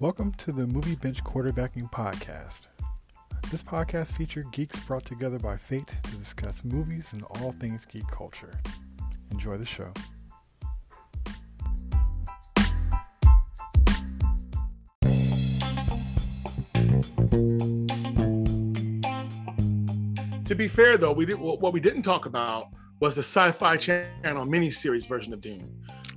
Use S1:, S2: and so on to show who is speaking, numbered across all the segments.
S1: Welcome to the Movie Bench Quarterbacking Podcast. This podcast features geeks brought together by fate to discuss movies and all things geek culture. Enjoy the show.
S2: To be fair, though, we did what we didn't talk about was the Sci-Fi Channel miniseries version of Dune.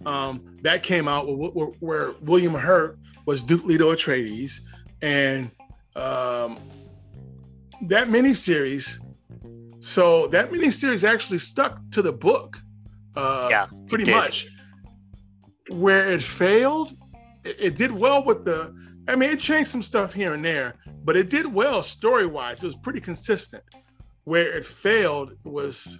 S2: Um, that came out where, where William Hurt was Duke Leto Atreides, and um, that miniseries. So that miniseries actually stuck to the book. Uh,
S3: Yeah,
S2: pretty much. Where it failed, it, it did well with the. I mean, it changed some stuff here and there, but it did well story wise. It was pretty consistent. Where it failed was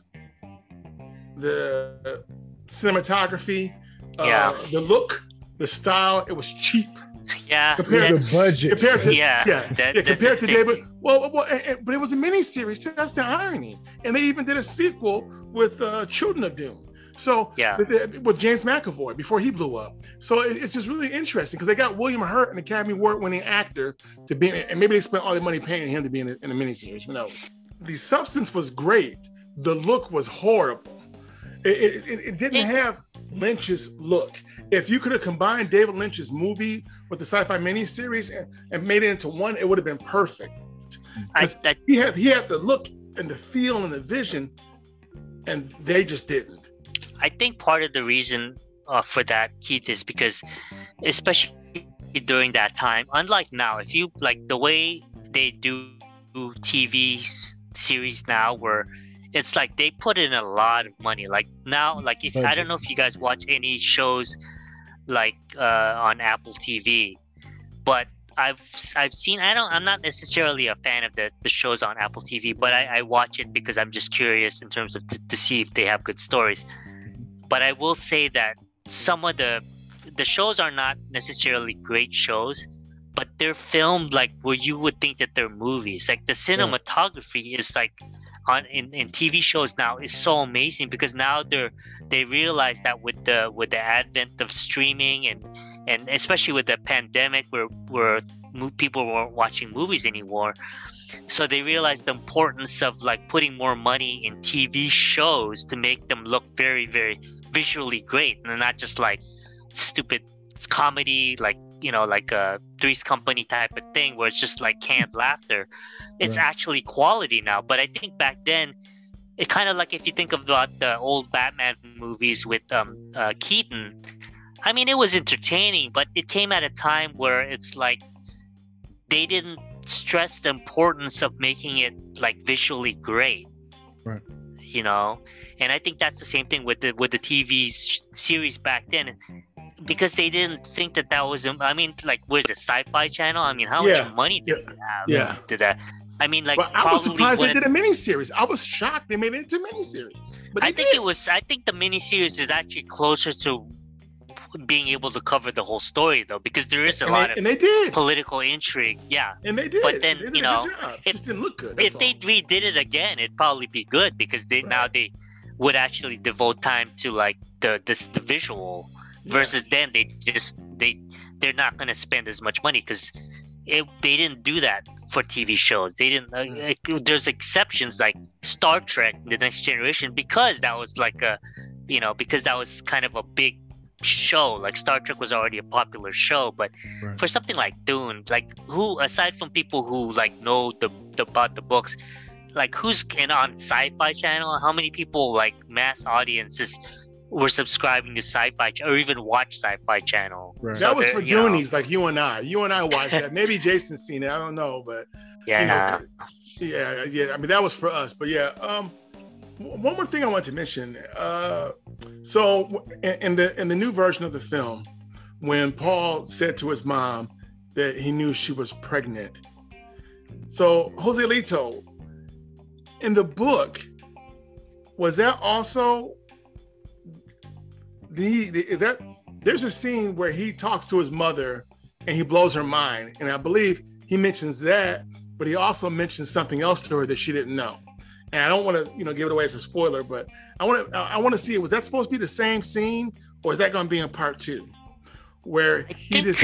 S2: the cinematography,
S3: Yeah.
S2: uh, the look, the style. It was cheap
S3: Yeah,
S2: compared to
S3: that's-
S1: the budget.
S2: compared to
S3: Yeah,
S2: yeah,
S3: that-
S2: yeah, compared to. David. Well, well, and- and- but it was a mini series too. That's the irony. And they even did a sequel with uh, Children of Dune. So
S3: Yeah.
S2: with, with James McAvoy before he blew up. So it- it's just really interesting because they got William Hurt, an Academy Award-winning actor, to be, in it, and maybe they spent all their money paying him to be in a, in a miniseries. Who knows? The substance was great. The look was horrible. It, it, it- didn't have Lynch's look. If you could have combined David Lynch's movie with the sci-fi miniseries and, and made it into one, it would have been perfect.
S3: I,
S2: He had he had the look and the feel and the vision, and they just didn't.
S3: I think part of the reason uh, for that, Keith, is because, especially during that time, unlike now, if you like the way they do TV series now, where it's like they put in a lot of money. Like now, like if I don't know if you guys watch any shows like uh, on Apple TV, but I've I've seen I don't I'm not necessarily a fan of the, the shows on Apple TV, but I, I watch it because I'm just curious in terms of t- to see if they have good stories. But I will say that some of the the shows are not necessarily great shows, but they're filmed like where you would think that they're movies. Like the cinematography is like on in, in TV shows now is so amazing because now they're they realize that with the with the advent of streaming and and especially with the pandemic where where people weren't watching movies anymore so they realized the importance of like putting more money in tv shows to make them look very very visually great and not just like stupid comedy like you know like a three's company type of thing where it's just like canned laughter it's
S1: Right.
S3: actually quality now but i think back then it kind of like if you think about the old batman movies with um uh, keaton I mean, it was entertaining, but it came at a time where it's like they didn't stress the importance of making it like visually great.
S1: Right.
S3: You know, and I think that's the same thing with the with the TV series back then, because they didn't think that that was. I mean, like, where's the Sci-Fi Channel? I mean, how
S2: Yeah.
S3: much money did
S2: Yeah.
S3: they have?
S2: Yeah.
S3: To that. I mean, like,
S2: But I was surprised they did a miniseries. I was shocked they made it into miniseries. But
S3: I think
S2: did.
S3: it was. I think the miniseries is actually closer to being able to cover the whole story, though, because there is a
S2: and
S3: lot
S2: they,
S3: of
S2: and they did.
S3: political intrigue. Yeah,
S2: And they did.
S3: but then,
S2: did
S3: you know, if-
S2: just didn't look good.
S3: if they redid it again, it'd probably be good because they now they would actually devote time to like the this the visual. Versus then they just they they're not gonna spend as much money because they didn't do that for TV shows. They didn't.
S2: Mm.
S3: like, there's exceptions like Star Trek: The Next Generation because that was like a you know because that was kind of a big show like star trek was already a popular show but
S1: Right.
S3: for something like dune like who aside from people who like know the, the about the books like who's in on sci-fi channel how many people like mass audiences were subscribing to sci-fi Ch- or even watch sci-fi channel
S1: Right.
S3: So
S2: that was for
S3: you know,
S2: Goonies, like you and I. You and I watched that. Maybe Jason's seen it. I don't know, but
S3: yeah
S2: you know, yeah, yeah. I mean, that was for us. But yeah, um, one more thing I want to mention. Uh, so in, in the in the new version of the film, when Paul said to his mom that he knew she was pregnant, so Joselito, in the book, was that also the is that there's a scene where he talks to his mother and he blows her mind, and I believe he mentions that but he also mentions something else to her that she didn't know. And I don't want to, you know, give it away as a spoiler, but I want to, I want to see, it. was that supposed to be the same scene, or is that going to be in part two, where he
S3: think,
S2: just,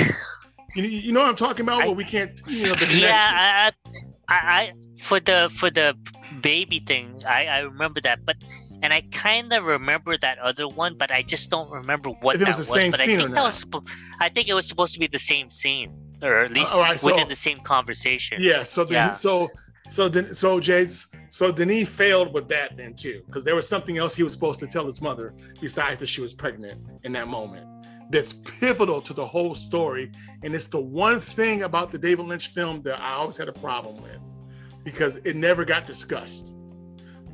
S2: You, you know what I'm talking about?
S3: I-
S2: Where we can't, you know, the connection.
S3: yeah, I, I, I, for the for the baby thing, I, I remember that, but and I kind of remember that other one, but I just don't remember what that
S2: was
S3: was.
S2: the same
S3: but I think that was, I think it was supposed to be the same scene, or at least oh,
S2: all right, so-
S3: within the same conversation.
S2: Yeah. So then,
S3: Yeah.
S2: so so then, so Jade's so Denis failed with that then too, because there was something else he was supposed to tell his mother besides that she was pregnant in that moment. That's pivotal to the whole story, and it's the one thing about the David Lynch film that I always had a problem with, because it never got discussed.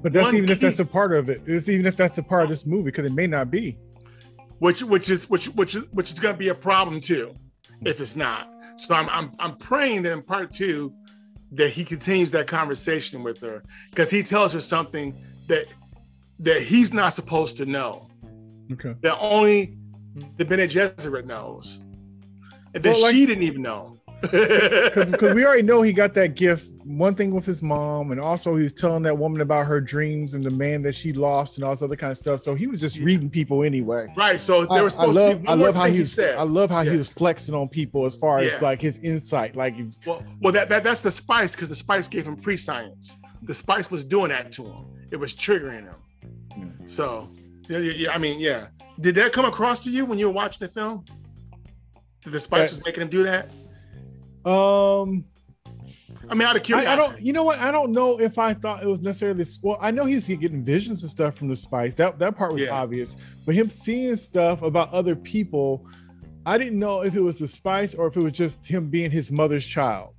S1: But that's even if that's a part of it. It's even if that's a part of this movie because it may not be.
S2: which which is which which is which is going to be a problem too if it's not so i'm i'm, I'm praying that in part two that he continues that conversation with her because he tells her something that that he's not supposed to know
S1: Okay.
S2: that only the Bene Gesserit knows and that
S1: Well, like-
S2: she didn't even know
S1: Because we already know he got that gift. One thing with his mom, and also he was telling that woman about her dreams and the man that she lost and all this other kind of stuff. So he was just
S2: Yeah.
S1: reading people anyway.
S2: right so
S1: I,
S2: there was
S1: I
S2: supposed
S1: love,
S2: to be
S1: I love how he was.
S2: said
S1: I love how
S2: Yeah.
S1: he was flexing on people as far as
S2: Yeah.
S1: like his insight. Like,
S2: Well, well, that, that that's the spice because the spice gave him prescience. The spice was doing that to him. It was triggering him.
S1: Yeah.
S2: So, yeah, yeah, yeah, I mean, yeah. Did that come across to you when you were watching the film? That the spice
S1: Uh,
S2: was making him do that?
S1: Um,
S2: I mean, out of
S1: I,
S2: curiosity.
S1: I don't. You know what? I don't know if I thought it was necessarily. this- Well, I know he's getting visions and stuff from the spice. That that part was
S2: Yeah.
S1: obvious. But him seeing stuff about other people, I didn't know if it was the spice or if it was just him being his mother's child.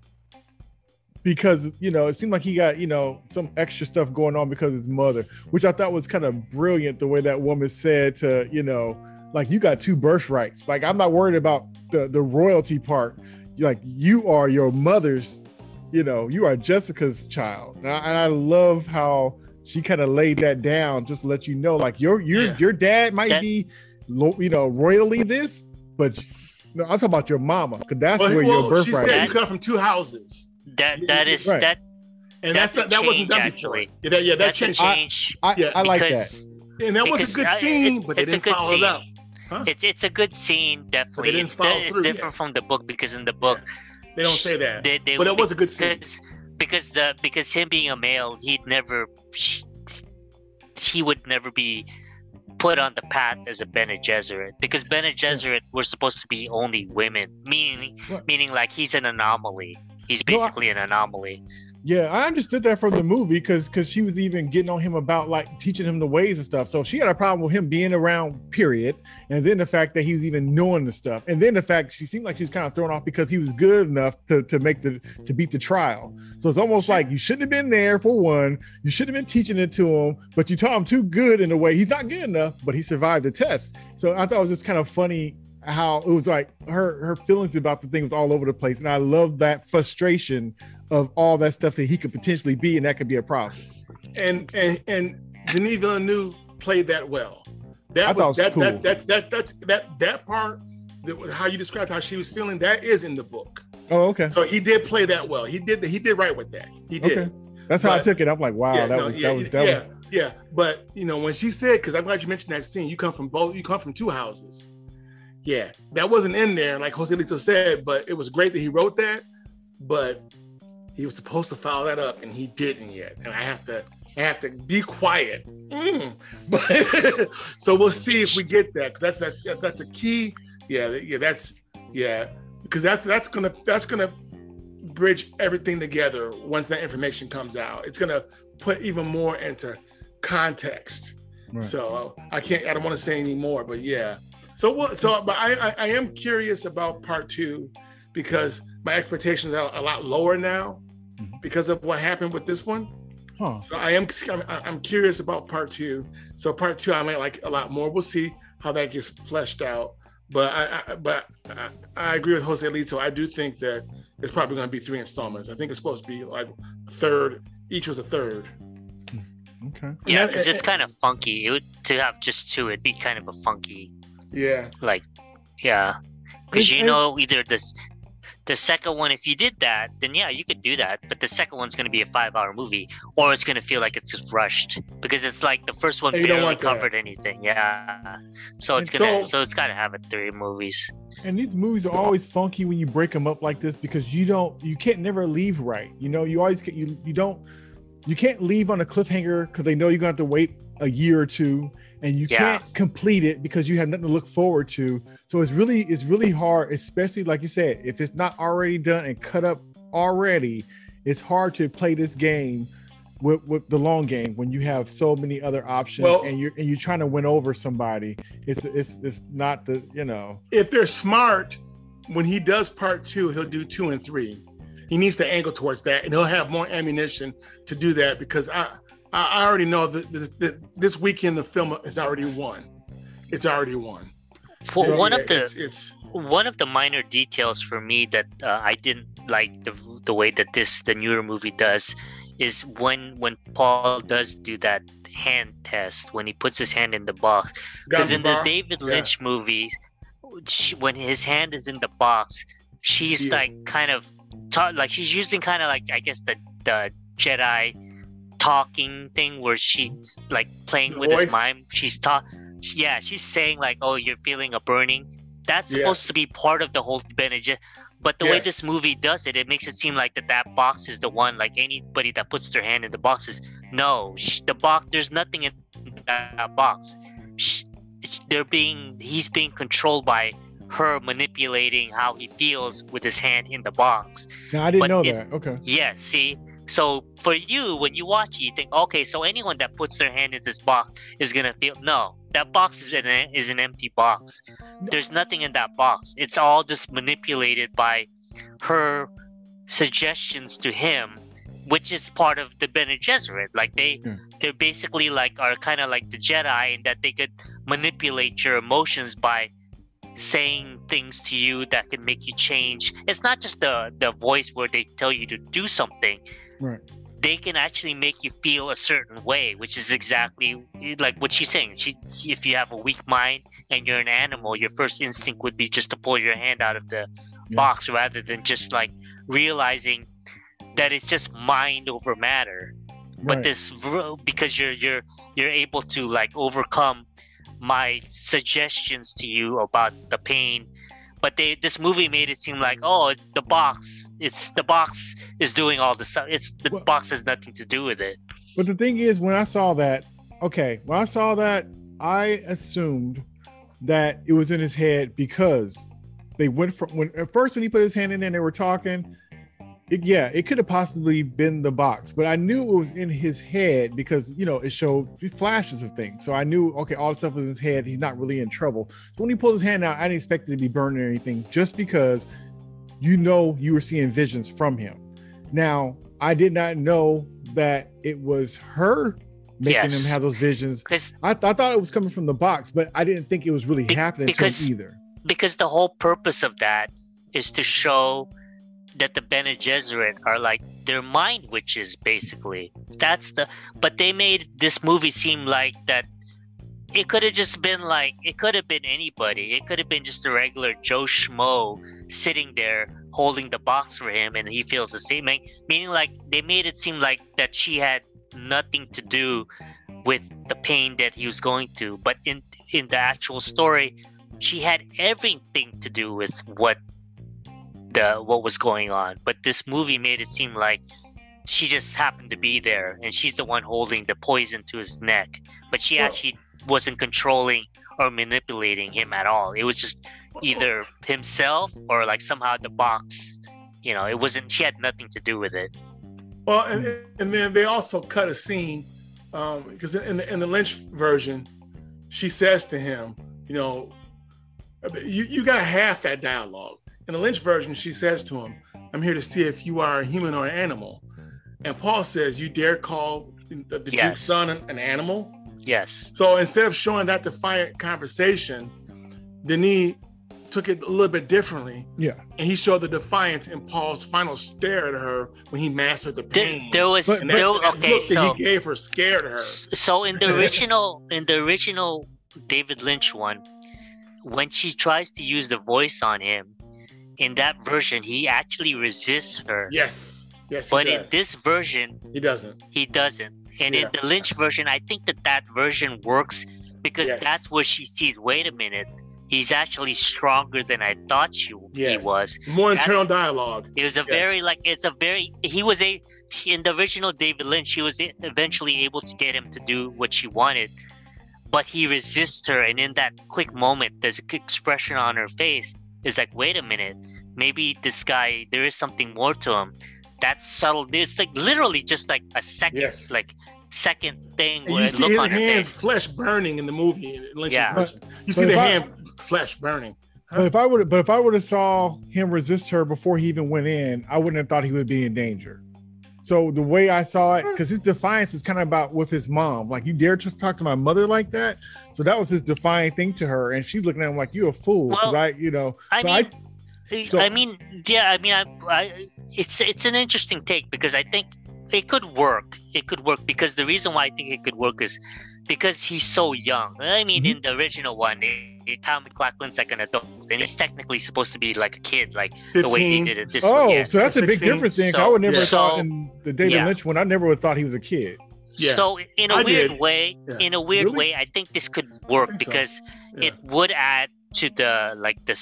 S1: Because you know, it seemed like he got you know some extra stuff going on because of his mother, which I thought was kind of brilliant. The way that woman said to you know, like you got two birthrights. Like I'm not worried about the the royalty part. Like you are your mother's you know, you are Jessica's child. And I, and I love how she kind of laid that down just to let you know, like your your
S2: Yeah.
S1: your dad might
S3: That-
S1: be, you know, royally this, but no, I'm talking about your mama, because that's
S2: well,
S1: where
S2: well,
S1: your
S2: she
S1: birthright.
S2: said
S1: is.
S2: you come from two houses,
S3: That that is
S1: Right.
S3: that
S2: and
S3: That's
S2: that's,
S3: a
S2: not, that wasn't done
S3: actually.
S2: before. Yeah, that, yeah, that
S3: that's a
S2: changed,
S3: change
S1: I,
S2: yeah,
S1: I like that.
S2: and that was a good
S3: I-
S2: scene,
S3: it-
S2: but they didn't
S3: good
S2: follow it up. Huh?
S3: it's it's a good scene. Definitely, it's, di- it's
S2: yeah.
S3: different from the book because in the book
S2: They don't say that,
S3: they, they,
S2: but it was a good scene.
S3: because because the because him being a male, he'd never he would never be put on the path as a Bene Gesserit because Bene Gesserit were supposed to be only women, meaning
S1: Right.
S3: meaning like he's an anomaly. He's
S1: No, I-
S3: basically an anomaly.
S1: Yeah, I understood that from the movie because because she was even getting on him about like teaching him the ways and stuff. So she had a problem with him being around, period. And then the fact that he was even knowing the stuff, and then the fact she seemed like she was kind of thrown off because he was good enough to to make the to beat the trial. So it's almost like you shouldn't have been there for one. You shouldn't have been teaching it to him, but you taught him too good in a way. He's not good enough, but he survived the test. So I thought it was just kind of funny how it was like her her feelings about the thing was all over the place, and I love that frustration of all that stuff that he could potentially be, and that could be a problem.
S2: and and and Denis Villeneuve played that well. That
S1: I
S2: was, that,
S1: cool.
S2: that that that that's that that part that how you described how she was feeling that is in the book.
S1: Oh, okay,
S2: So he did play that well. He did he did right with that. He did.
S1: okay. That's how I took it. I'm like, wow,
S2: yeah,
S1: that,
S2: no,
S1: was,
S2: yeah,
S1: that was that
S2: yeah,
S1: was
S2: yeah. But you know when she said, because I'm glad you mentioned that scene. You come from both. You come from two houses. Yeah, that wasn't in there, like Joselito said. But it was great that he wrote that. But he was supposed to follow that up, and he didn't yet. And I have to, I have to be quiet. Mm. But so we'll see if we get that. 'cause that's that's that's a key. Yeah, yeah. That's yeah. Because that's that's gonna that's gonna bridge everything together once that information comes out. It's gonna put even more into context.
S1: Right.
S2: So I can't. I don't want to say any more, but yeah. So what? So, but I, I I am curious about part two because my expectations are a lot lower now
S1: Mhm.
S2: because of what happened with this one.
S1: huh.
S2: So I am I'm, I'm curious about part two. So part two I might like a lot more. We'll see how that gets fleshed out. But I, I but I, I agree with Joselito. I do think that it's probably going to be three installments. I think it's supposed to be like third. Each was a third.
S1: Okay.
S3: Yeah, because it's kind of funky. It would, to have just two, it'd be kind of a funky
S2: Yeah.
S3: like yeah because you know either this the second one if you did that then yeah you could do that but the second one's going to be a five hour movie or it's going to feel like it's just rushed because it's like the first one
S2: And you don't
S3: barely
S2: want that.
S3: covered anything yeah so it's
S2: And
S3: gonna
S2: so-
S3: so, it's got to have it three movies
S1: And these movies are always funky when you break them up like this because you don't, you can't never leave right. You know, you always get you, you don't, you can't leave on a cliffhanger because they know you're going to have to wait a year or two, and you
S3: Yeah.
S1: can't complete it because you have nothing to look forward to. So it's really, it's really hard, especially like you said, if it's not already done and cut up already, it's hard to play this game with, with the long game when you have so many other options
S2: Well-
S1: and you're and you're trying to win over somebody. It's it's it's not the you know
S2: if they're smart, when he does part two, he'll do two and three. He needs to angle towards that, and he'll have more ammunition to do that because I I I already know that this, that this weekend the film is already won. It's already won.
S3: For one
S2: yeah,
S3: of the
S2: it's, it's
S3: one of the minor details for me that uh, I didn't like the the way that this the newer movie does is when when Paul does do that hand test when he puts his hand in the box because in the
S2: Zanzibar,
S3: David
S2: Yeah.
S3: Lynch movies she, when his hand is in the box she's
S2: it.
S3: like kind of ta- like she's using kind of like I guess the the Jedi talking thing where she's like playing
S2: The
S3: with his mind she's ta- yeah she's saying like oh you're feeling a burning that's supposed
S2: Yes.
S3: to be part of the whole Bene But the way this movie does it, it makes it seem like that that box is the one. Like anybody that puts their hand in the box is no. Sh- the box, there's nothing in that box. Sh- it's- they're being, he's being controlled by her manipulating how he feels with his hand in the box.
S1: now I didn't
S3: But
S1: know
S3: it-
S1: that. Okay.
S3: Yeah, see? So for you, when you watch it, you think, okay, so anyone that puts their hand in this box is gonna feel no. That box is an is an empty box. There's nothing in that box. It's all just manipulated by her suggestions to him, which is part of the Bene Gesserit. Like they
S1: Yeah.
S3: they're basically like are kind of like the Jedi in that they could manipulate your emotions by saying things to you that can make you change. It's not just the the voice where they tell you to do something.
S1: Right.
S3: They can actually make you feel a certain way, which is exactly like what she's saying. She, if you have a weak mind and you're an animal, your first instinct would be just to pull your hand out of the
S1: Yeah.
S3: box rather than just like realizing that it's just mind over matter but this because you're you're you're able to like overcome my suggestions to you about the pain but they this movie made it seem like mm. oh the box it's the box is doing all the stuff it's the
S1: Well-
S3: box has nothing to do with it
S1: But the thing is, when I saw that, okay, when I saw that, I assumed that it was in his head because they went from when at first when he put his hand in there, and they were talking. It, yeah, it could have possibly been the box, but I knew it was in his head because you know it showed flashes of things. So I knew okay, all the stuff was in his head. He's not really in trouble. So when he pulled his hand out, I didn't expect it to be burning or anything, just because you know you were seeing visions from him. Now I did not know that it was her making
S3: Yes.
S1: him have those visions.
S3: because
S1: I, th- I thought it was coming from the box, but I didn't think it was really
S3: Be-
S1: happening
S3: because-
S1: to him either.
S3: because the whole purpose of that is to show that the Bene Gesserit are like they're mind witches basically. That's the but they made this movie seem like that it could have just been like it could have been anybody. It could have been just a regular Joe Schmo sitting there holding the box for him and he feels the same meaning like they made it seem like that she had nothing to do with the pain that he was going through. But in in the actual story, she had everything to do with what the what was going on but this movie made it seem like she just happened to be there and she's the one holding the poison to his neck but she
S2: Well-
S3: actually wasn't controlling or manipulating him at all it was just either himself or like somehow the box you know it wasn't she had nothing to do with it
S2: Well, and, and then they also cut a scene um, because in the in the Lynch version, she says to him, you know, you you got half that dialogue. In the Lynch version, she says to him, "I'm here to see if you are a human or an animal." And Paul says, "You dare call the, the
S3: Yes.
S2: Duke's son an, an animal?"
S3: yes
S2: So instead of showing that defiant conversation, Denis took it a little bit differently,
S1: Yeah.
S2: and he showed the defiance in Paul's final stare at her when he mastered the
S3: there,
S2: pain.
S3: there was
S1: But-
S2: And
S3: there,
S2: that
S3: okay
S2: look
S3: so
S2: that he gave her scared her.
S3: So in the original, in the original David Lynch one, when she tries to use the voice on him, in that version he actually resists her.
S2: Yes, yes,
S3: But in this version,
S2: he doesn't.
S3: he doesn't. And
S2: Yeah.
S3: in the Lynch version, I think that that version works because
S2: Yes.
S3: that's where she sees. Wait a minute, he's actually stronger than I thought he,
S2: Yes.
S3: he was.
S2: More
S3: That's-
S2: internal dialogue.
S3: It was a
S2: Yes.
S3: very like it's a very he was a in the original David Lynch she was eventually able to get him to do what she wanted, but he resists her, and in that quick moment, there's an expression on her face is like, wait a minute, maybe this guy there is something more to him. That's subtle. It's like literally just like a second,
S2: Yes.
S3: like second thing where
S2: you see
S3: look
S2: his
S3: on her
S2: hands, flesh burning in the movie. in Lynch's
S3: Yeah.
S2: version. You see
S1: but
S2: the
S1: if I-
S2: hand, flesh burning.
S1: But if I would, but if I would have saw him resist her before he even went in, I wouldn't have thought he would be in danger. So the way I saw it, because his defiance is kind of about with his mom, like you dare to talk to my mother like that. So that was his defiant thing to her, and she's looking at him like you're a fool,
S3: Well,
S1: right? You know.
S3: I
S1: so
S3: mean,
S1: I, So-
S3: I mean, yeah, I mean, I, I, it's it's an interesting take because I think it could work. It could work because the reason why I think it could work is because he's so young. I mean,
S1: Mhm.
S3: in the original one, it, it, Tom MacLachlan's like an adult, and he's technically supposed to be like a kid, like the way he did it. This
S1: oh,
S3: one, yeah.
S1: so that's a big
S2: 16.
S1: difference then. 'cause I
S3: So-
S1: would never
S2: yeah.
S1: thought in the David
S3: yeah.
S1: Lynch one, I never would have thought he was a kid.
S2: Yeah.
S3: So in a
S2: I
S3: weird
S2: did.
S3: way,
S2: Yeah.
S3: in a weird
S1: Really?
S3: way, I think this could work
S2: think so.
S3: because
S2: Yeah.
S3: it would add to the like the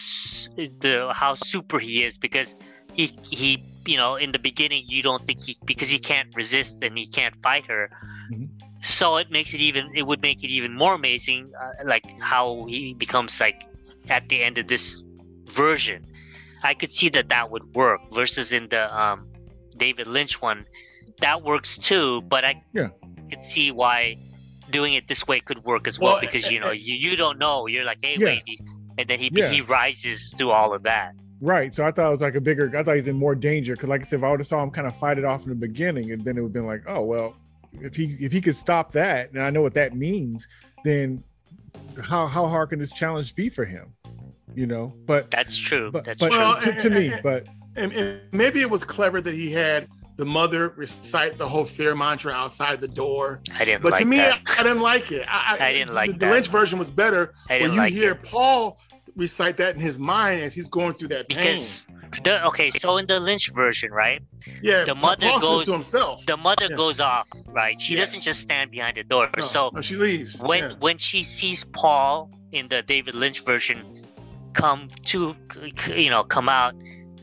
S3: the how super he is because he he you know in the beginning you don't think he because he can't resist and he can't fight her
S1: Mhm.
S3: So it makes it even it would make it even more amazing uh, like how he becomes like at the end of this version i could see that that would work versus in the um david lynch one that works too but i
S1: Yeah.
S3: could see why doing it this way could work as well,
S2: Well,
S3: because you
S2: eh,
S3: know
S2: eh,
S3: you, you don't know you're like hey
S1: Yeah.
S3: wait he, and then he
S1: Yeah.
S3: he rises through all of that
S1: Right. So I thought it was like a bigger. I thought he was in more danger because, like I said, if I would have saw him kind of fight it off in the beginning, and then it would have been like, oh well, if he if he could stop that, and I know what that means, then how how hard can this challenge be for him? You know. But
S3: that's true
S1: but,
S3: that's
S1: but
S3: true
S2: Well,
S1: to, to me,
S2: eh, eh,
S1: but
S2: and, and maybe it was clever that he had the mother recite the whole fear mantra outside the door.
S3: i didn't
S2: But
S3: like
S2: to me,
S3: that
S2: I, I didn't like it. I,
S3: I didn't like
S2: the,
S3: that.
S2: The Lynch version was better.
S3: i didn't when
S2: you
S3: like
S2: hear
S3: it
S2: Paul recite that in his mind as he's going through that pain.
S3: The, okay so in the lynch version right
S2: yeah,
S3: the mother goes-
S2: to himself.
S3: the mother
S2: Yeah.
S3: goes off right she doesn't just stand behind the door
S2: no,
S3: so
S2: no, she leaves.
S3: when
S2: Yeah.
S3: when she sees Paul in the David Lynch version come to you know come out,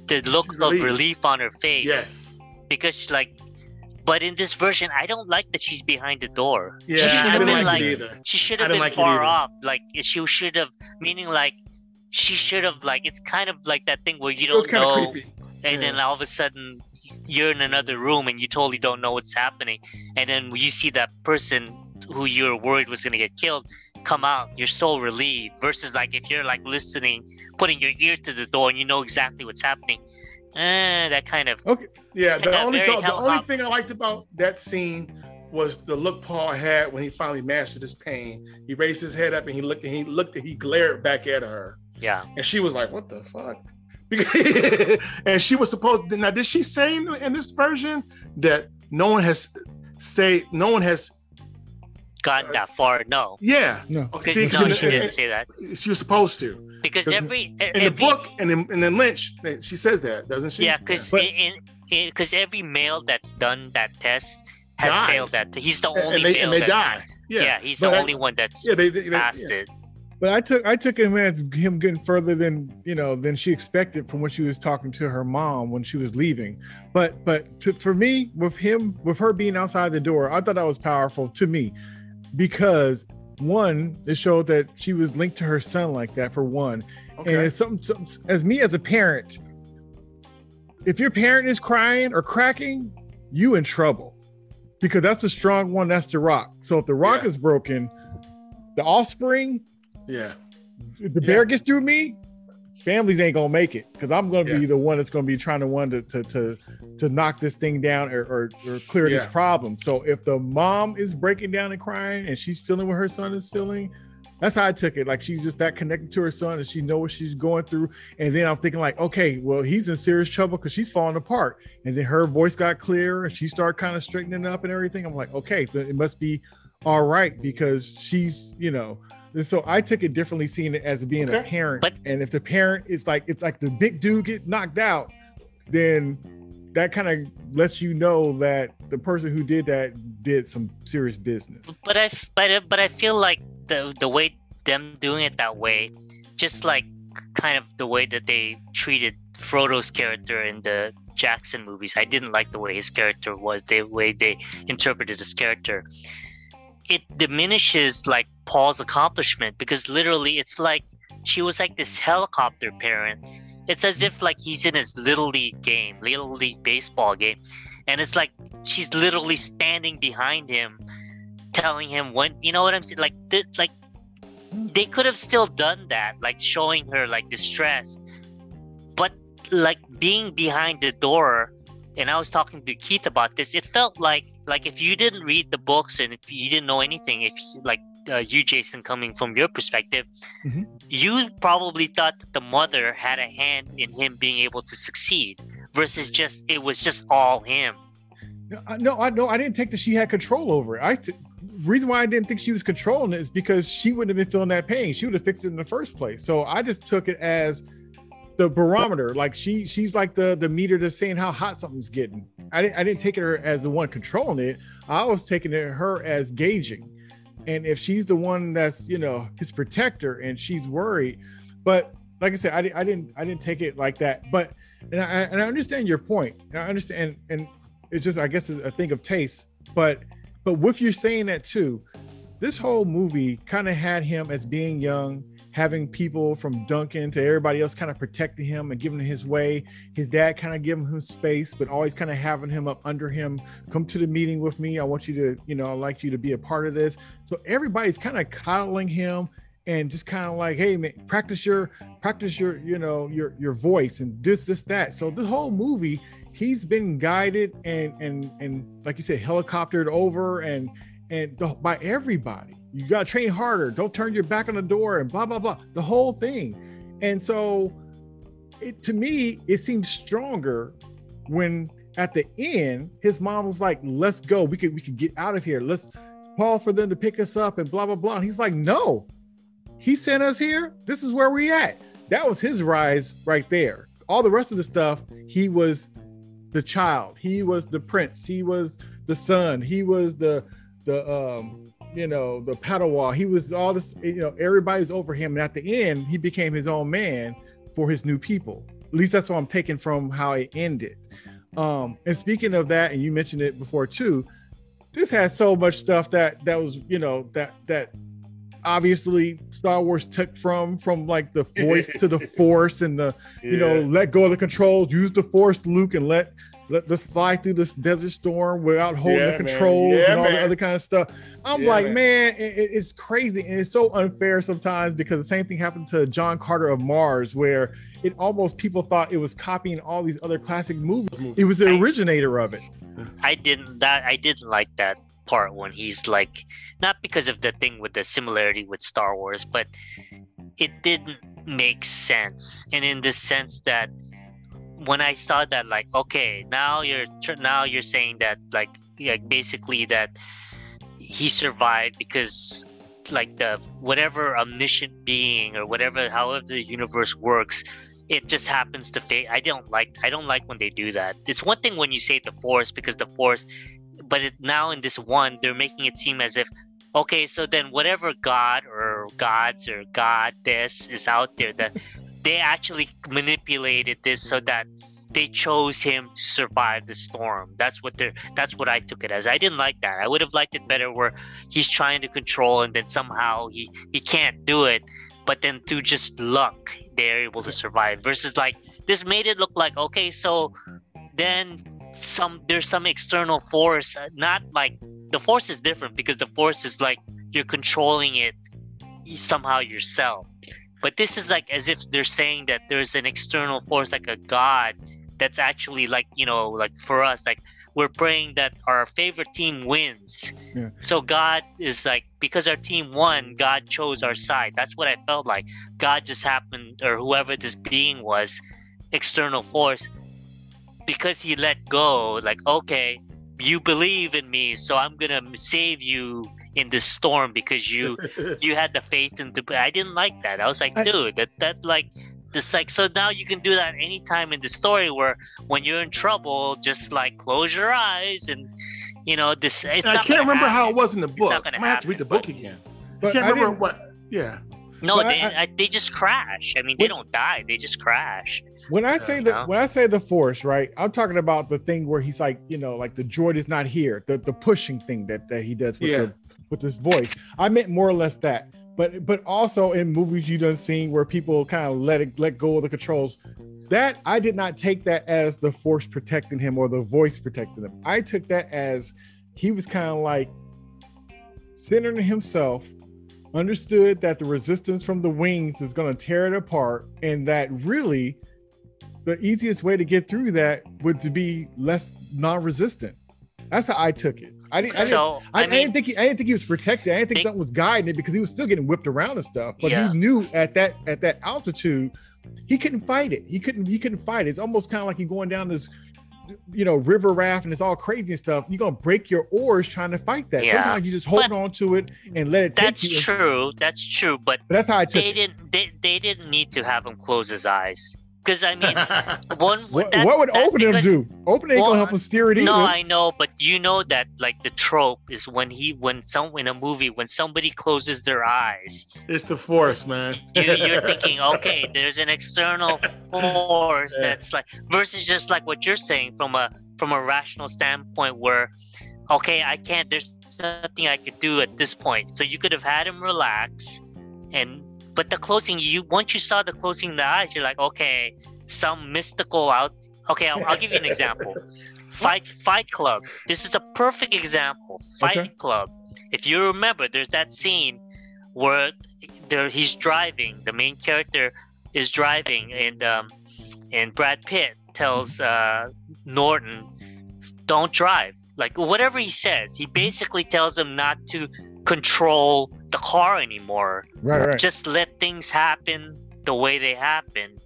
S3: the look of relief on her face
S2: yes,
S3: because she's like. But in this version, I don't like that she's behind the door.
S2: yeah,
S3: she should have been
S2: like,
S3: like, she should have been
S2: like
S3: far off. Like she should have, meaning like she should have like it's kind of like that thing where you don't know and then all of a sudden you're in another room and you totally don't know what's happening. And then you see that person who you're worried was going to get killed come out. You're so relieved versus like if you're like listening putting your ear to the door and you know exactly what's happening. Eh, that kind of okay.
S2: Yeah, the only the only thing I liked about that scene was the look Paul had when he finally mastered his pain. He raised his head up and he looked and he looked and he glared back at her,
S3: yeah
S2: and she was like, "What the fuck?" And she was supposed. Now, did she say in, in this version that no one has say no one has?
S3: gotten uh, that far no
S2: Yeah,
S1: no.
S3: because
S2: See,
S3: no she
S2: the-
S3: didn't say that
S2: she was supposed to.
S3: because
S2: Because
S3: every
S2: In the book and in, and then Lynch, she says that, doesn't she?
S3: yeah because
S1: But-
S3: in because every male that's done that test has
S2: Dies.
S3: failed that he's the only
S2: and they,
S3: male
S2: and they die.
S3: yeah.
S2: Yeah,
S3: he's
S2: But
S3: the
S2: I-
S3: only one that's
S2: yeah, they, they, they
S3: passed
S2: yeah.
S3: it
S1: But I took I took him as him getting further than you know than she expected from when she was talking to her mom when she was leaving. But but to, for me, with him with her being outside the door, I thought that was powerful to me because one, it showed that she was linked to her son like that for one,
S2: Okay.
S1: and it's something, something as me as a parent. If your parent is crying or cracking, you in trouble because that's the strong one. That's the rock. So if the rock
S2: Yeah.
S1: is broken, the offspring
S2: yeah.
S1: if the
S2: Yeah.
S1: bear gets through me, families ain't gonna make it because I'm gonna be the one that's gonna be trying to one to to to, to knock this thing down or, or, or clear this problem. So if the mom is breaking down and crying and she's feeling what her son is feeling, that's how I took it. Like she's just that connected to her son and she know what she's going through. And then I'm thinking like, okay, well he's in serious trouble because she's falling apart. And then her voice got clear and she started kind of straightening up and everything. I'm like, okay, so it must be all right because she's you know so I took it differently, seeing it as being a parent.
S3: But-
S1: and if the parent is like, it's like the big dude get knocked out, then that kind of lets you know that the person who did that did some serious business.
S3: but I f- but I- but I feel like the the way them doing it that way just like kind of the way that they treated Frodo's character in the Jackson movies. I didn't like the way his character was, the way they interpreted his character. It diminishes like Paul's accomplishment because literally it's like she was like this helicopter parent. It's as if like he's in his little league game, little league baseball game, and it's like she's literally standing behind him, telling him when you know what I'm saying. Like, like they could have still done that, like showing her like distressed, but like being behind the door. And I was talking to Keith about this. It felt like like if you didn't read the books and if you didn't know anything, if like uh, you, Jason, coming from your perspective, mm-hmm. you probably thought that the mother had a hand in him being able to succeed, versus just it was just all him.
S1: No, I no, I didn't take that she had control over it. I t- reason why I didn't think she was controlling it is because she wouldn't have been feeling that pain. She would have fixed it in the first place. So I just took it as the barometer. Like she she's like the the meter that's saying how hot something's getting. I didn't I didn't take her as the one controlling it. I was taking it her as gauging. And if she's the one that's you know his protector and she's worried, but like I said, I, I didn't I didn't take it like that. But and I and I understand your point. I understand and, and it's just I guess a thing of taste. But but with you saying that too, this whole movie kind of had him as being young, having people from Duncan to everybody else kind of protecting him and giving him his way. His dad kind of giving him space, but always kind of having him up under him. Come to the meeting with me. I want you to, you know, I'd like you to be a part of this. So everybody's kind of coddling him and just kind of like, hey man, practice your practice your, you know, your your voice and this, this, that. So the whole movie he's been guided and and and like you said helicoptered over and and the, by everybody. You got to train harder. Don't turn your back on the door and blah blah blah. The whole thing. And so it to me it seems stronger when at the end his mom was like let's go. We could we could get out of here. Let's call for them to pick us up and blah blah blah. And he's like no. He sent us here. This is where we at. That was his rise right there. All the rest of the stuff he was the child. He was the prince. He was the son. He was the the um you know the Padawan. He was all this. You know everybody's over him, and at the end, he became his own man for his new people. At least that's what I'm taking from how it ended. Um, and speaking of that, and you mentioned it before too, this has so much stuff that that was you know that that obviously Star Wars took from from like the voice to the force and the yeah. you know let go of the controls, use the force, Luke, and let let us fly through this desert storm without holding yeah, the controls yeah, and all man. the other kind of stuff. I'm like, man, man it, it's crazy and it's so unfair sometimes because the same thing happened to John Carter of Mars, where it almost people thought it was copying all these other classic movies. It was the originator of it.
S3: I didn't that I didn't like that part when he's like not because of the thing with the similarity with Star Wars, but it didn't make sense. And in the sense that when I saw that, like, okay, now you're now you're saying that like like basically that he survived because like the whatever omniscient being or whatever however the universe works it just happens to fate i don't like i don't like when they do that. It's one thing when you say the force because the force but it, now in this one they're making it seem as if okay so then whatever god or gods or goddess is out there that they actually manipulated this so that they chose him to survive the storm. That's what they're that's what i took it as. I didn't like that. I would have liked it better where he's trying to control and then somehow he he can't do it but then through just luck they're able to survive versus like this made it look like okay so then some there's some external force uh, not like the force is different because the force is like you're controlling it somehow yourself but this is like as if they're saying that there's an external force like a god that's actually like you know like for us like we're praying that our favorite team wins. Yeah. so god is like because our team won god chose our side. That's what i felt like. God just happened or whoever this being was external force because he let go, like, okay, you believe in me, so I'm gonna save you in this storm because you you had the faith in the I didn't like that. I was like, dude, that that like this like so now you can do that anytime in the story where when you're in trouble, just like close your eyes and you know this. I
S2: can't remember happen. how it was in the book. I might have to read the book again. But I can't I remember what. Yeah.
S3: No,
S1: But I-
S3: they I, they just crash. I mean, they
S1: What-
S3: don't die. They just crash.
S1: When I say
S3: you
S1: the
S3: know?
S1: when I say the force, right? I'm talking about the thing where he's like, you know, like the droid is not here, the the pushing thing that that he does with
S2: Yeah.
S1: the, with his voice. I meant more or less that. But but also in movies you done seen where people kind of let it let go of the controls. That I did not take that as the force protecting him or the voice protecting him. I took that as he was kind of like centering himself understood that the resistance from the wings is going to tear it apart and that really the easiest way to get through that would to be less non-resistant that's how i took it i didn't I, didn't, I,
S3: I,
S1: I didn't think he, i didn't think he was protected i didn't think something was guiding it because he was still getting whipped around and stuff but
S3: Yeah.
S1: he knew at that at that altitude he couldn't fight it he couldn't he couldn't fight it it's almost kind of like you're going down this you know river raft and it's all crazy and stuff you're gonna break your oars trying to fight that
S3: Yeah.
S1: sometimes you just hold
S3: But-
S1: on to it and let it take
S3: that's
S1: you
S3: true. That's true. But
S1: but that's how i took
S3: they
S1: it
S3: didn't they, they didn't need to have him close his eyes because I mean one
S1: What,
S3: that-
S1: what would
S3: that-
S1: opening
S3: because-
S1: do? Opening ain't gonna help him steer it either.
S3: No, I know, but you know that like the trope is when he when some in a movie when somebody closes their eyes,
S2: it's the force, man.
S3: you, you're thinking, okay, there's an external force
S2: Yeah.
S3: that's like versus just like what you're saying from a from a rational standpoint where, okay, I can't. There's nothing I could do at this point. So you could have had him relax, and but the closing you once you saw the closing of the eyes, you're like, okay, some mystical out. Okay, I'll, I'll give you an example. Fight Fight Club. This is a perfect example. Fight
S1: Okay.
S3: Club. If you remember, there's that scene where there he's driving. The main character is driving, and um, and Brad Pitt tells uh, Norton, "Don't drive." Like whatever he says, he basically tells him not to control the car anymore.
S1: right, right.
S3: Just let things happen the way they happen.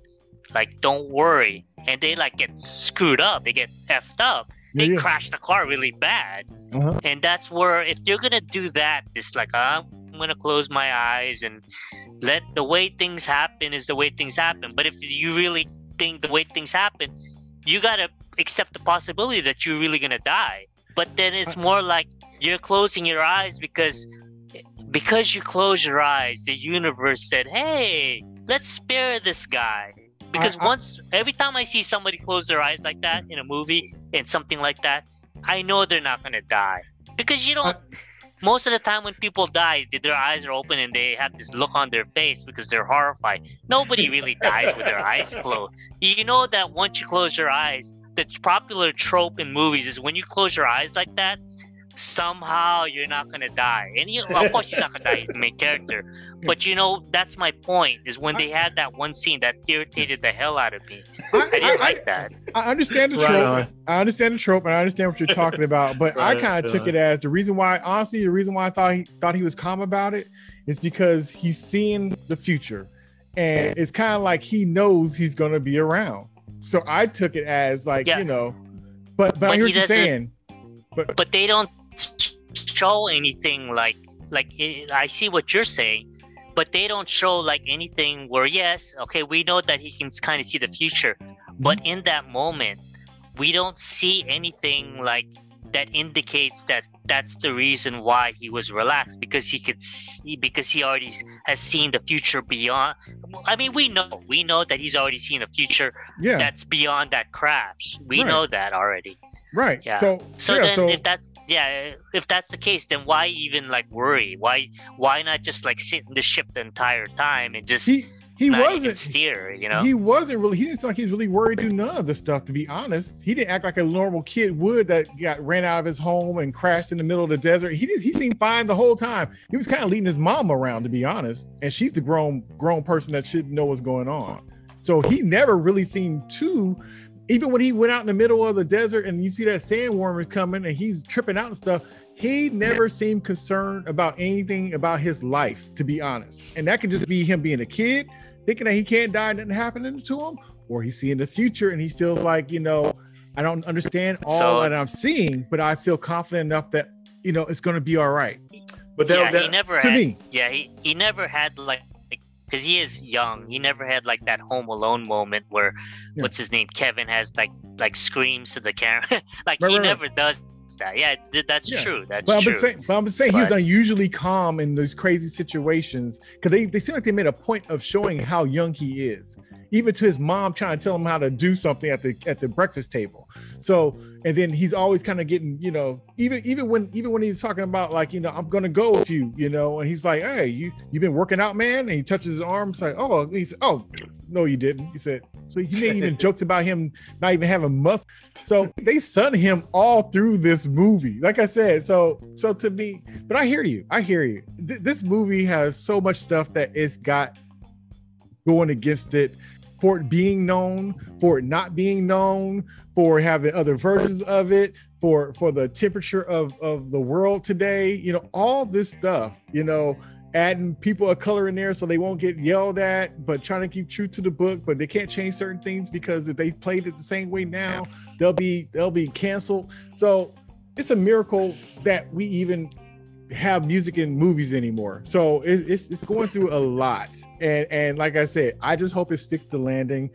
S3: Like don't worry. And they like get screwed up. They get effed up. They
S1: Yeah,
S3: crash the car really bad.
S1: Uh-huh.
S3: And that's where if you're gonna do that, it's like I'm gonna close my eyes and let the way things happen is the way things happen. But if you really think the way things happen, you gotta accept the possibility that you're really gonna die. But then it's more like you're closing your eyes because because you close your eyes, the universe said, "Hey, let's spare this guy." Because
S1: I-
S3: once every time I see somebody close their eyes like that in a movie and something like that, I know they're not gonna die. Because you don't. Uh, most of the time when people die, their eyes are open and they have this look on their face because they're horrified. Nobody really dies with their eyes closed. You know that once you close your eyes, the popular trope in movies is when you close your eyes like that, somehow you're not gonna die. And you of course he's not gonna die, he's the main character. But you know, that's my point, is when they had that one scene that irritated the hell out of me.
S1: I,
S3: I didn't
S1: I- I-
S3: like that.
S1: I understand the
S2: Right
S1: trope.
S2: on.
S1: I understand the trope, and I understand what you're talking about. But I kind of took it as the reason why, honestly, the reason why I thought he thought he was calm about it is because he's seeing the future, and it's kind of like he knows he's gonna be around. So I took it as like
S3: Yeah.
S1: you know, but but,
S3: But
S1: I hear
S3: he
S1: what you're
S3: doesn't-
S1: saying.
S3: but they don't show anything like like it, I see what you're saying, but they don't show like anything where yes, okay, we know that he can kind of see the future, but mm-hmm. in that moment, we don't see anything like that indicates that that's the reason why he was relaxed because he could see because he already has seen the future beyond i mean we know we know that he's already seen a future
S1: Yeah,
S3: that's beyond that crash we
S1: Right.
S3: know that already
S1: right.
S3: yeah.
S1: So
S3: so
S1: yeah,
S3: then,
S1: so
S3: if that's yeah, if that's the case, then why even like worry? Why why not just like sit in the ship the entire time and just
S1: he he
S3: not
S1: wasn't
S3: steer? You know?
S1: He wasn't really. He didn't sound like he was really worried to do none of this stuff. To be honest, he didn't act like a normal kid would that got ran out of his home and crashed in the middle of the desert. He did. He seemed fine the whole time. He was kind of leading his mom around, to be honest, and she's the grown grown person that should know what's going on. So he never really seemed too. Even when he went out in the middle of the desert and you see that sandworm is coming and he's tripping out and stuff, he never seemed concerned about anything about his life, to be honest. And that could just be him being a kid thinking that he can't die, nothing happening to him, or he's seeing the future and he feels like, you know, I don't understand all
S3: So-
S1: that I'm seeing, but I feel confident enough that, you know, it's going to be all right.
S2: But that,
S3: yeah,
S2: that
S3: he never
S1: To
S3: had.
S1: me,
S3: Yeah, he, he never had like because he is young. He never had like that Home Alone moment where
S1: Yeah.
S3: what's his name Kevin has like like screams to the camera. like
S1: Right,
S3: he
S1: right, right.
S3: never does that. Yeah, that's
S1: Yeah.
S3: true. That's
S1: But I'm
S3: true.
S1: saying, but I'm just saying he was unusually calm in those crazy situations because they, they seem like they made a point of showing how young he is, even to his mom trying to tell him how to do something at the at the breakfast table. So and then he's always kind of getting, you know, even even when even when he's talking about like, you know, I'm gonna go with you, you know, and he's like, hey, you you've been working out, man, and he touches his arm, it's like, oh, he's oh, no, you didn't. He said, so he even jokes about him not even having muscle. So they sun him all through this movie. Like I said, so so to me, but I hear you. I hear you. Th- this movie has so much stuff that it's got going against it for it being known, for it not being known, for having other versions of it, for for the temperature of of the world today. You know, all this stuff. You know, adding people of color in there so they won't get yelled at, but trying to keep true to the book, but they can't change certain things because if they played it the same way now, they'll be they'll be canceled. So it's a miracle that we even have music in movies anymore. So it, it's it's going through a lot, and and like I said, I just hope it sticks to landing.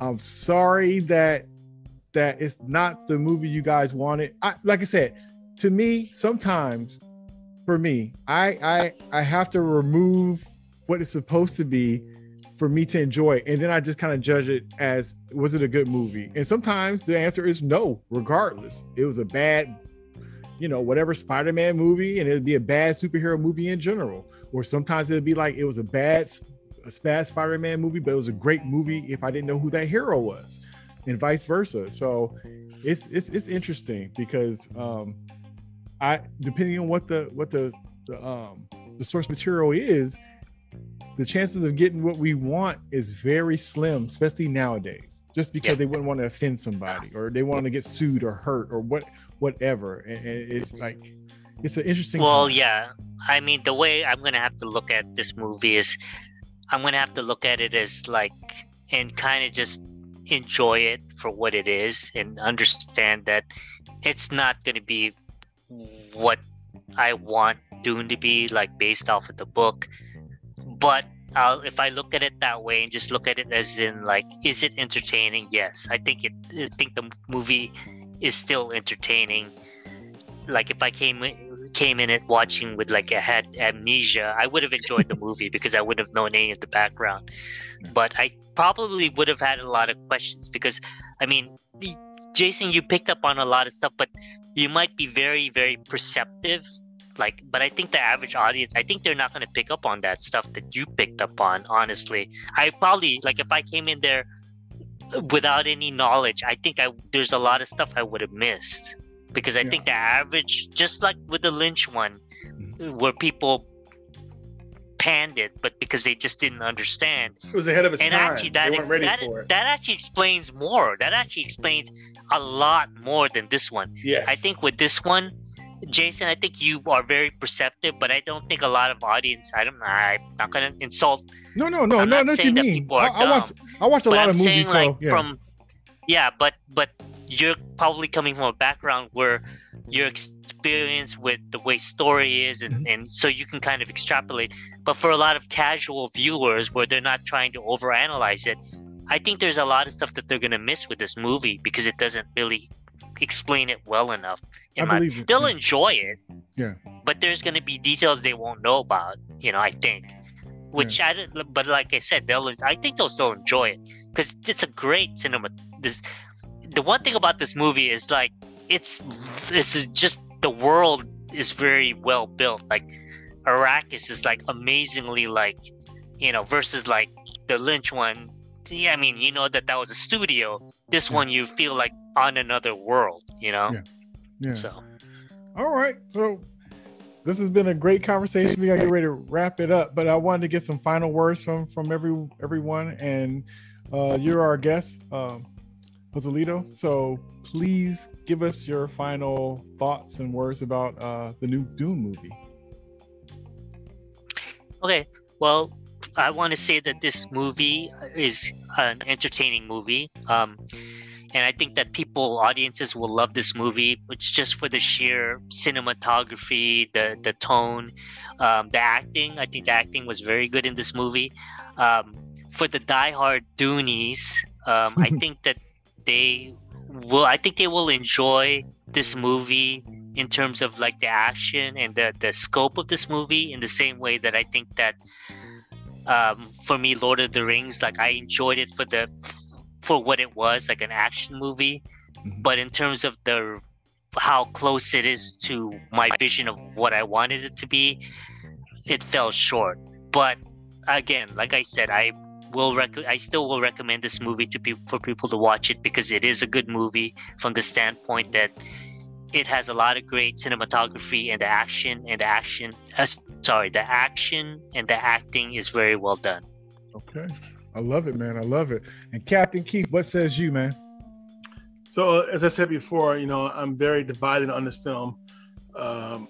S1: I'm sorry that that it's not the movie you guys wanted. I like I said, to me, sometimes for me, I I I have to remove what it's supposed to be for me to enjoy. And then I just kind of judge it as was it a good movie? And sometimes the answer is no, regardless. It was a bad, you know, whatever Spider-Man movie, and it'd be a bad superhero movie in general. Or sometimes it'd be like it was a bad a bad Spider-Man movie, but it was a great movie if I didn't know who that hero was, and vice versa. So it's it's it's interesting because um I depending on what the what the, the um the source material is, the chances of getting what we want is very slim, especially nowadays. Just because
S3: Yeah.
S1: they wouldn't want to offend somebody or they want to get sued or hurt or what whatever. And, and it's like it's an interesting.
S3: Well,
S1: time.
S3: yeah. I mean, the way I'm gonna have to look at this movie is, I'm gonna have to look at it as like, and kind of just enjoy it for what it is, and understand that it's not gonna be what I want Dune to be, like based off of the book. But I'll, if I look at it that way and just look at it as in like, is it entertaining? Yes, I think it. I think the movie is still entertaining. Like if I came in, came in it watching with like a had amnesia, I would have enjoyed the movie because I would have known any of the background. But I probably would have had a lot of questions because, I mean, Jason, you picked up on a lot of stuff, but you might be very, very perceptive. Like, but I think the average audience, I think they're not going to pick up on that stuff that you picked up on. Honestly, I probably like if I came in there without any knowledge, I think I there's a lot of stuff I would have missed because I
S1: Yeah.
S3: think the average, just like with the Lynch one, mm. where people panned it, but because they just didn't understand.
S2: It was ahead of its
S3: And
S2: time.
S3: actually, that
S2: they weren't ready
S3: that,
S2: for it.
S3: that actually explains more. That actually explains a lot more than this one.
S2: yes.
S3: I think with this one, Jason, I think you are very perceptive, but I don't think a lot of audience. I don't. I'm not gonna insult
S1: no, no, no,
S3: I'm
S1: no,
S3: not saying that
S1: mean.
S3: people
S1: I,
S3: are
S1: I watched I watched a lot
S3: I'm
S1: of
S3: saying
S1: movies, so
S3: like
S1: yeah.
S3: from yeah, but but you're probably coming from a background where your experience with the way story is and,
S1: Mm-hmm.
S3: and so you can kind of extrapolate. But for a lot of casual viewers where they're not trying to overanalyze it, I think there's a lot of stuff that they're gonna miss with this movie because it doesn't really explain it well enough.
S1: I
S3: my,
S1: believe it.
S3: they'll
S1: yeah.
S3: enjoy it.
S1: Yeah.
S3: But there's gonna be details they won't know about, you know, I think. Which I don't but like I said, they'll I think they'll still enjoy it. Because it's a great cinema this, the one thing about this movie is like it's it's just the world is very well built. Like Arrakis is like amazingly like you know versus like the Lynch one. Yeah, I mean you know that that was a studio. This
S1: Yeah.
S3: one you feel like on another world. You know.
S1: Yeah. Yeah.
S3: So
S1: All right. So this has been a great conversation. We gotta get ready to wrap it up, but I wanted to get some final words from from every everyone. And uh, you're our guest, um, Joselito. So please give us your final thoughts and words about uh, the new Dune movie.
S3: Okay, well, I want to say that this movie is an entertaining movie. Um, and I think that people, audiences, will love this movie. It's just for the sheer cinematography, the the tone, um, the acting. I think the acting was very good in this movie. Um, for the diehard Doonies, um, I think that they will I think they will enjoy this movie in terms of like the action and the the scope of this movie in the same way that I think that um, for me Lord of the Rings like I enjoyed it for the for what it was like an action movie
S1: Mhm.
S3: but in terms of the how close it is to my vision of what I wanted it to be it fell short but again like I said I will rec- I still will recommend this movie to people for people to watch it because it is a good movie from the standpoint that it has a lot of great cinematography and the action and the action uh, sorry the action and the acting is very well done
S1: Okay. I love it, man. I love it. And Captain Keith, what says you, man?
S2: So as I said before, you know, I'm very divided on this film. Um,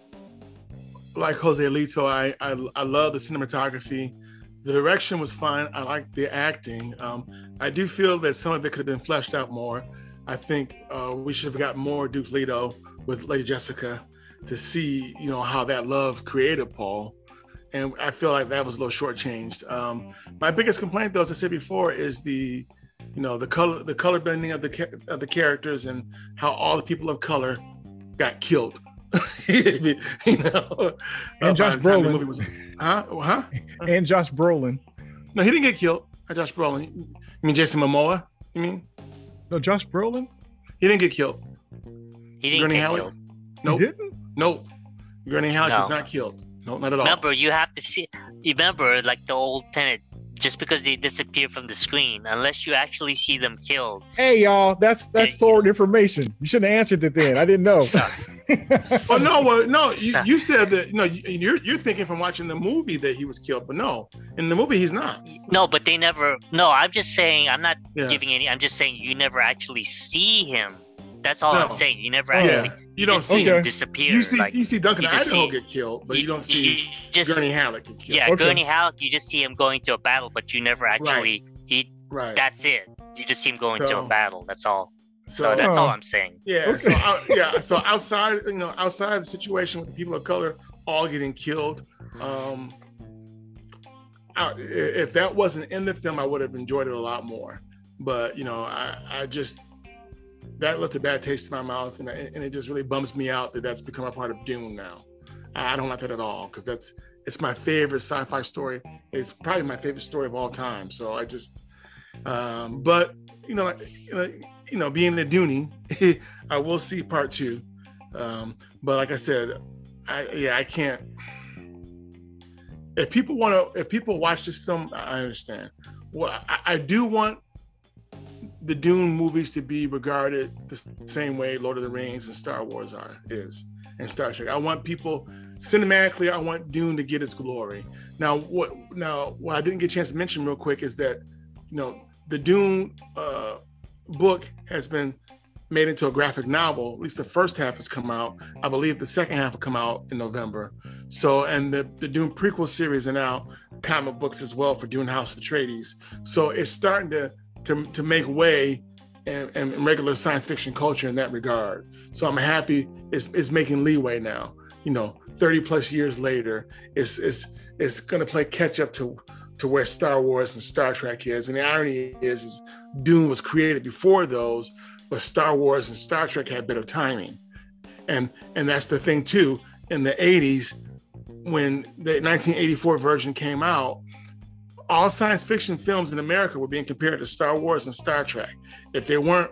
S2: like Joselito, I, I I love the cinematography. The direction was fine. I like the acting. Um, I do feel that some of it could have been fleshed out more. I think uh, we should have got more Duke Leto with Lady Jessica to see, you know, how that love created Paul. And I feel like that was a little shortchanged. Um, my biggest complaint, though, as I said before, is the you know the color the color blending of the of the characters and how all the people of color got killed you know
S1: And
S2: uh,
S1: Josh
S2: by the time the
S1: Brolin.
S2: movie was- huh huh
S1: And Josh Brolin.
S2: no he didn't get killed by josh brolin you mean jason momoa you mean
S1: No, Josh Brolin?
S2: he didn't get killed
S3: he didn't
S2: Gurney
S3: get
S2: Halleck?
S3: killed
S2: nope
S1: He didn't?
S2: nope gurney halleck
S3: No.
S2: was not killed no not at all
S3: remember you have to see remember like the old tenant just because they disappear from the screen unless you actually see them killed
S1: Hey y'all, that's that's
S3: Yeah.
S1: forward information. You shouldn't have answered it then. I didn't know.
S3: Sorry.
S2: Oh no! Well, no. You, you said that. No, you- you're you're thinking from watching the movie that he was killed, but no, in the movie he's not.
S3: no but they never no i'm just saying i'm not
S2: Yeah.
S3: giving any i'm just saying you never actually see him that's all i'm saying you never actually
S2: Yeah, you don't
S3: just
S2: see.
S1: Okay.
S3: him disappear
S2: You see,
S3: like,
S2: you see Duncan
S3: you just
S2: Idaho
S3: see-
S2: get killed, but you, don't see
S3: you just
S2: Gurney Halleck get killed.
S3: yeah
S1: Okay.
S3: gurney halleck you just see him going to a battle but you never actually he
S2: right.
S3: that's it you just see him going to a battle that's all so,
S2: so
S3: that's all
S1: Oh.
S3: i'm saying
S2: yeah, so
S1: Okay.
S2: out, yeah, so outside, you know, outside the situation with the people of color all getting killed, um, I, if that wasn't in the film, I would have enjoyed it a lot more. But you know, I, I just that left a bad taste in my mouth, and, and it just really bums me out that that's become a part of Dune now. I don't like that at all because that's it's my favorite sci-fi story. It's probably my favorite story of all time. So I just, um, but you know, you know, you know, being a Dooney, I will see part two. Um, but like I said, I yeah, I can't. If people want to, if people watch this film, I understand. Well, I, I do want the Dune movies to be regarded the same way Lord of the Rings and Star Wars are is and Star Trek. I want people cinematically. I want Dune to get its glory. Now, what now? What I didn't get a chance to mention real quick is that you know the Dune uh, book has been made into a graphic novel. At least the first half has come out. I believe the second half will come out in November. So, and the, the Dune prequel series are now comic books as well for Dune House of Atreides. So it's starting to to, to make way in regular science fiction culture in that regard. So I'm happy it's, it's making leeway now. You know, 30 plus years later, it's it's it's gonna play catch up to to where Star Wars and Star Trek is. And the irony is, is Dune was created before those, but Star Wars and Star Trek had better timing. And and that's the thing too. In the 80s, when the 1984 version came out, all science fiction films in America were being compared to Star Wars and Star Trek. If they weren't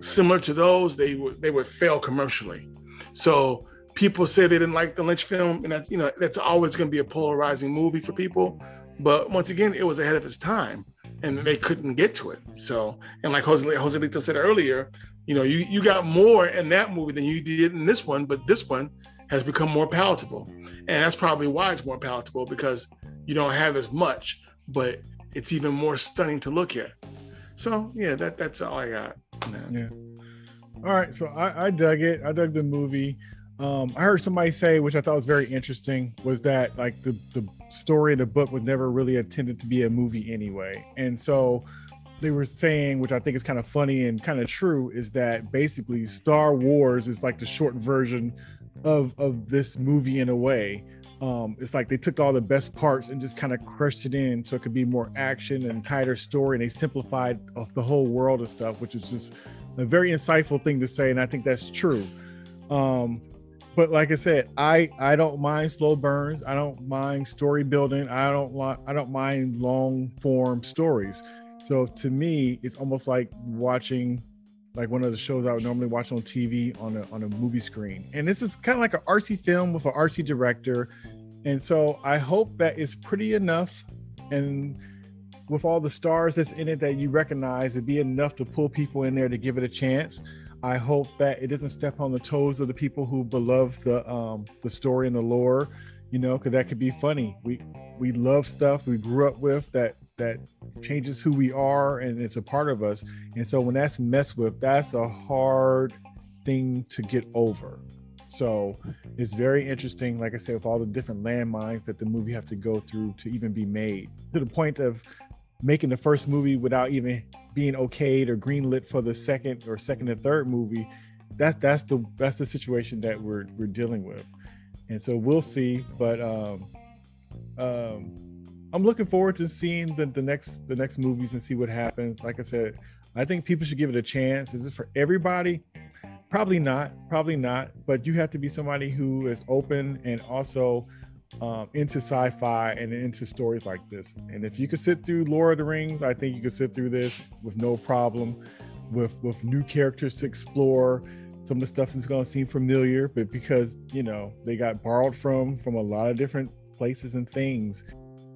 S2: similar to those, they would they would fail commercially. So people say they didn't like the Lynch film, and that, you know that's always going to be a polarizing movie for people. But once again, it was ahead of its time, and they couldn't get to it. So, and like Jose Joselito said earlier, you know, you you got more in that movie than you did in this one, but this one has become more palatable, and that's probably why it's more palatable because you don't have as much, but it's even more stunning to look at. So yeah, that that's all I got.
S1: Yeah. All right. So I, I dug it. I dug the movie. Um, I heard somebody say, which I thought was very interesting, was that like the, the story of the book was never really intended to be a movie anyway. And so they were saying, which I think is kind of funny and kind of true, is that basically Star Wars is like the short version of of this movie in a way. Um, it's like they took all the best parts and just kind of crushed it in so it could be more action and tighter story, and they simplified uh, the whole world and stuff, which is just a very insightful thing to say, and I think that's true. Um, but like I said, I I don't mind slow burns. I don't mind story building. I don't like I don't mind long form stories. So to me, it's almost like watching like one of the shows I would normally watch on TV on a on a movie screen. And this is kind of like an RC film with an RC director. And so I hope that it's pretty enough and with all the stars that's in it that you recognize, it'd be enough to pull people in there to give it a chance. I hope that it doesn't step on the toes of the people who beloved the um, the story and the lore, you know, because that could be funny. We we love stuff we grew up with that that changes who we are and it's a part of us. And so when that's messed with, that's a hard thing to get over. So it's very interesting, like I said, with all the different landmines that the movie have to go through to even be made, to the point of making the first movie without even being okayed or greenlit for the second or second and third movie. That's that's the that's the situation that we're we're dealing with, and so we'll see. But um, um, I'm looking forward to seeing the the next the next movies and see what happens. Like I said, I think people should give it a chance. Is it for everybody? Probably not. Probably not. But you have to be somebody who is open and also um, into sci-fi and into stories like this. And if you could sit through Lord of the Rings, I think you could sit through this with no problem. With with new characters to explore, some of the stuff is going to seem familiar, but because you know they got borrowed from from a lot of different places and things,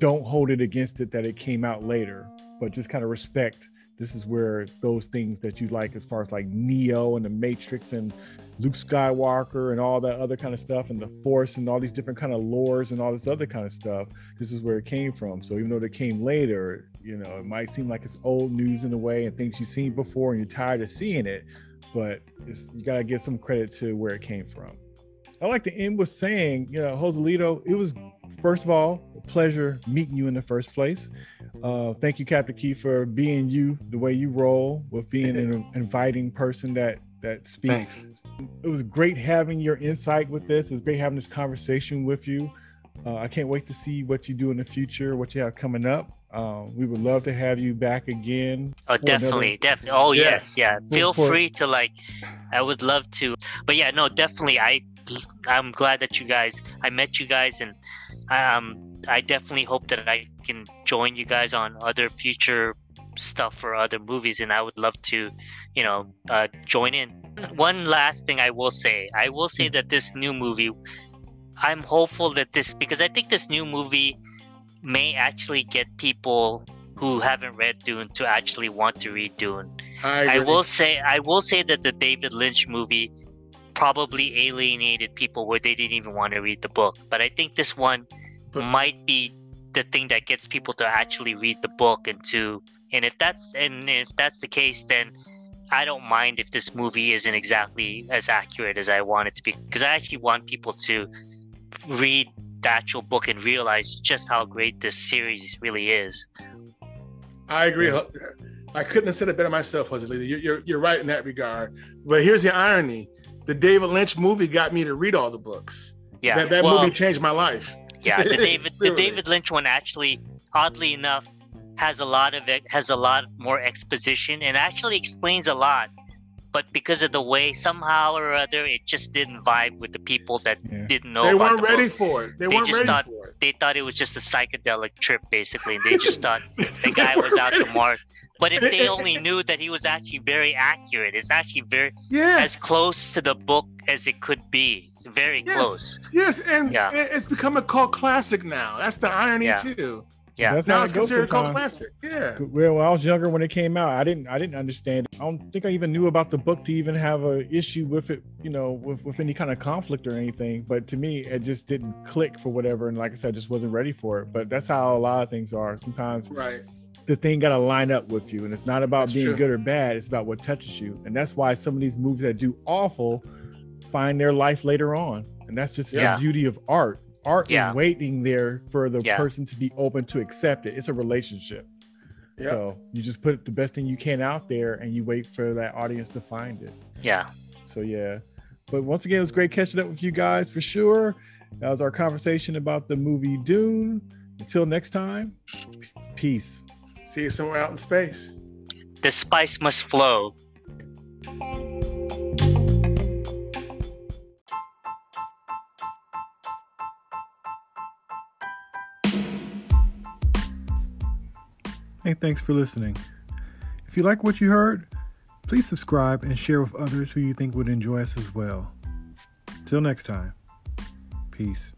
S1: don't hold it against it that it came out later, but just kind of respect. This is where those things that you like, as far as like Neo and the Matrix and Luke Skywalker and all that other kind of stuff and the Force and all these different kind of lores and all this other kind of stuff. This is where it came from. So even though it came later, you know, it might seem like it's old news in a way and things you've seen before and you're tired of seeing it, but you got to give some credit to where it came from. I like to end with saying, you know, Joselito, it was first of all a pleasure meeting you in the first place. Uh, thank you, Captain Key, for being you the way you roll, with being an inviting person that that speaks. Thanks. It was great having your insight with this. It was great having this conversation with you. Uh, I can't wait to see what you do in the future, what you have coming up. Uh, we would love to have you back again.
S3: Oh, definitely, another... definitely. Oh, yes, yeah. Feel for... free to like. I would love to, but yeah, no, definitely. I, I'm glad that you guys. I met you guys, and um, I definitely hope that I can join you guys on other future stuff for other movies, and I would love to, you know, uh, join in. One last thing I will say, I will say that this new movie, I'm hopeful that this because I think this new movie may actually get people who haven't read Dune to actually want to read Dune. I, I will say, I will say that the David Lynch movie probably alienated people where they didn't even want to read the book, but I think this one but, might be the thing that gets people to actually read the book and to and if that's and if that's the case then i don't mind if this movie isn't exactly as accurate as i want it to be. Because i actually want people to read the actual book and realize just how great this series really is.
S2: I agree. I couldn't have said it better myself Jose you're, you're, you're right in that regard. But here's the irony the david lynch movie got me to read all the books. Yeah that, that well, movie changed my life.
S3: yeah the david the david lynch one actually oddly enough has a lot of it has a lot more exposition and actually explains a lot. But because of the way somehow or other it just didn't vibe with the people that yeah. didn't know
S2: they weren't
S3: the
S2: ready book. for it. They, they just
S3: thought they thought it was just a psychedelic trip basically and they just thought the guy was out to mark but if they only knew that he was actually very accurate it's actually very yes. as close to the book as it could be very
S2: yes.
S3: close
S2: yes and yeah. it's become a cult classic now that's the irony yeah. too
S3: yeah,
S2: that's now it's considered a cult classic. Yeah.
S1: Well, when I was younger when it came out, I didn't I didn't understand. It. I don't think I even knew about the book to even have a issue with it, you know, with, with any kind of conflict or anything. But to me, it just didn't click for whatever. And like I said, I just wasn't ready for it. But that's how a lot of things are. Sometimes
S2: right.
S1: The thing got to line up with you, and it's not about that's being true. good or bad. It's about what touches you, and that's why some of these movies that do awful find their life later on, and that's just yeah. the beauty of art art yeah. is waiting there for the yeah. person to be open to accept it. It's a relationship. Yep. So you just put the best thing you can out there and you wait for that audience to find it.
S3: Yeah.
S1: So yeah. But once again, it was great catching up with you guys for sure. That was our conversation about the movie Dune. Until next time, peace.
S2: See you somewhere out in space.
S3: The spice must flow.
S1: Hey, thanks for listening. If you like what you heard, please subscribe and share with others who you think would enjoy us as well. Till next time, peace.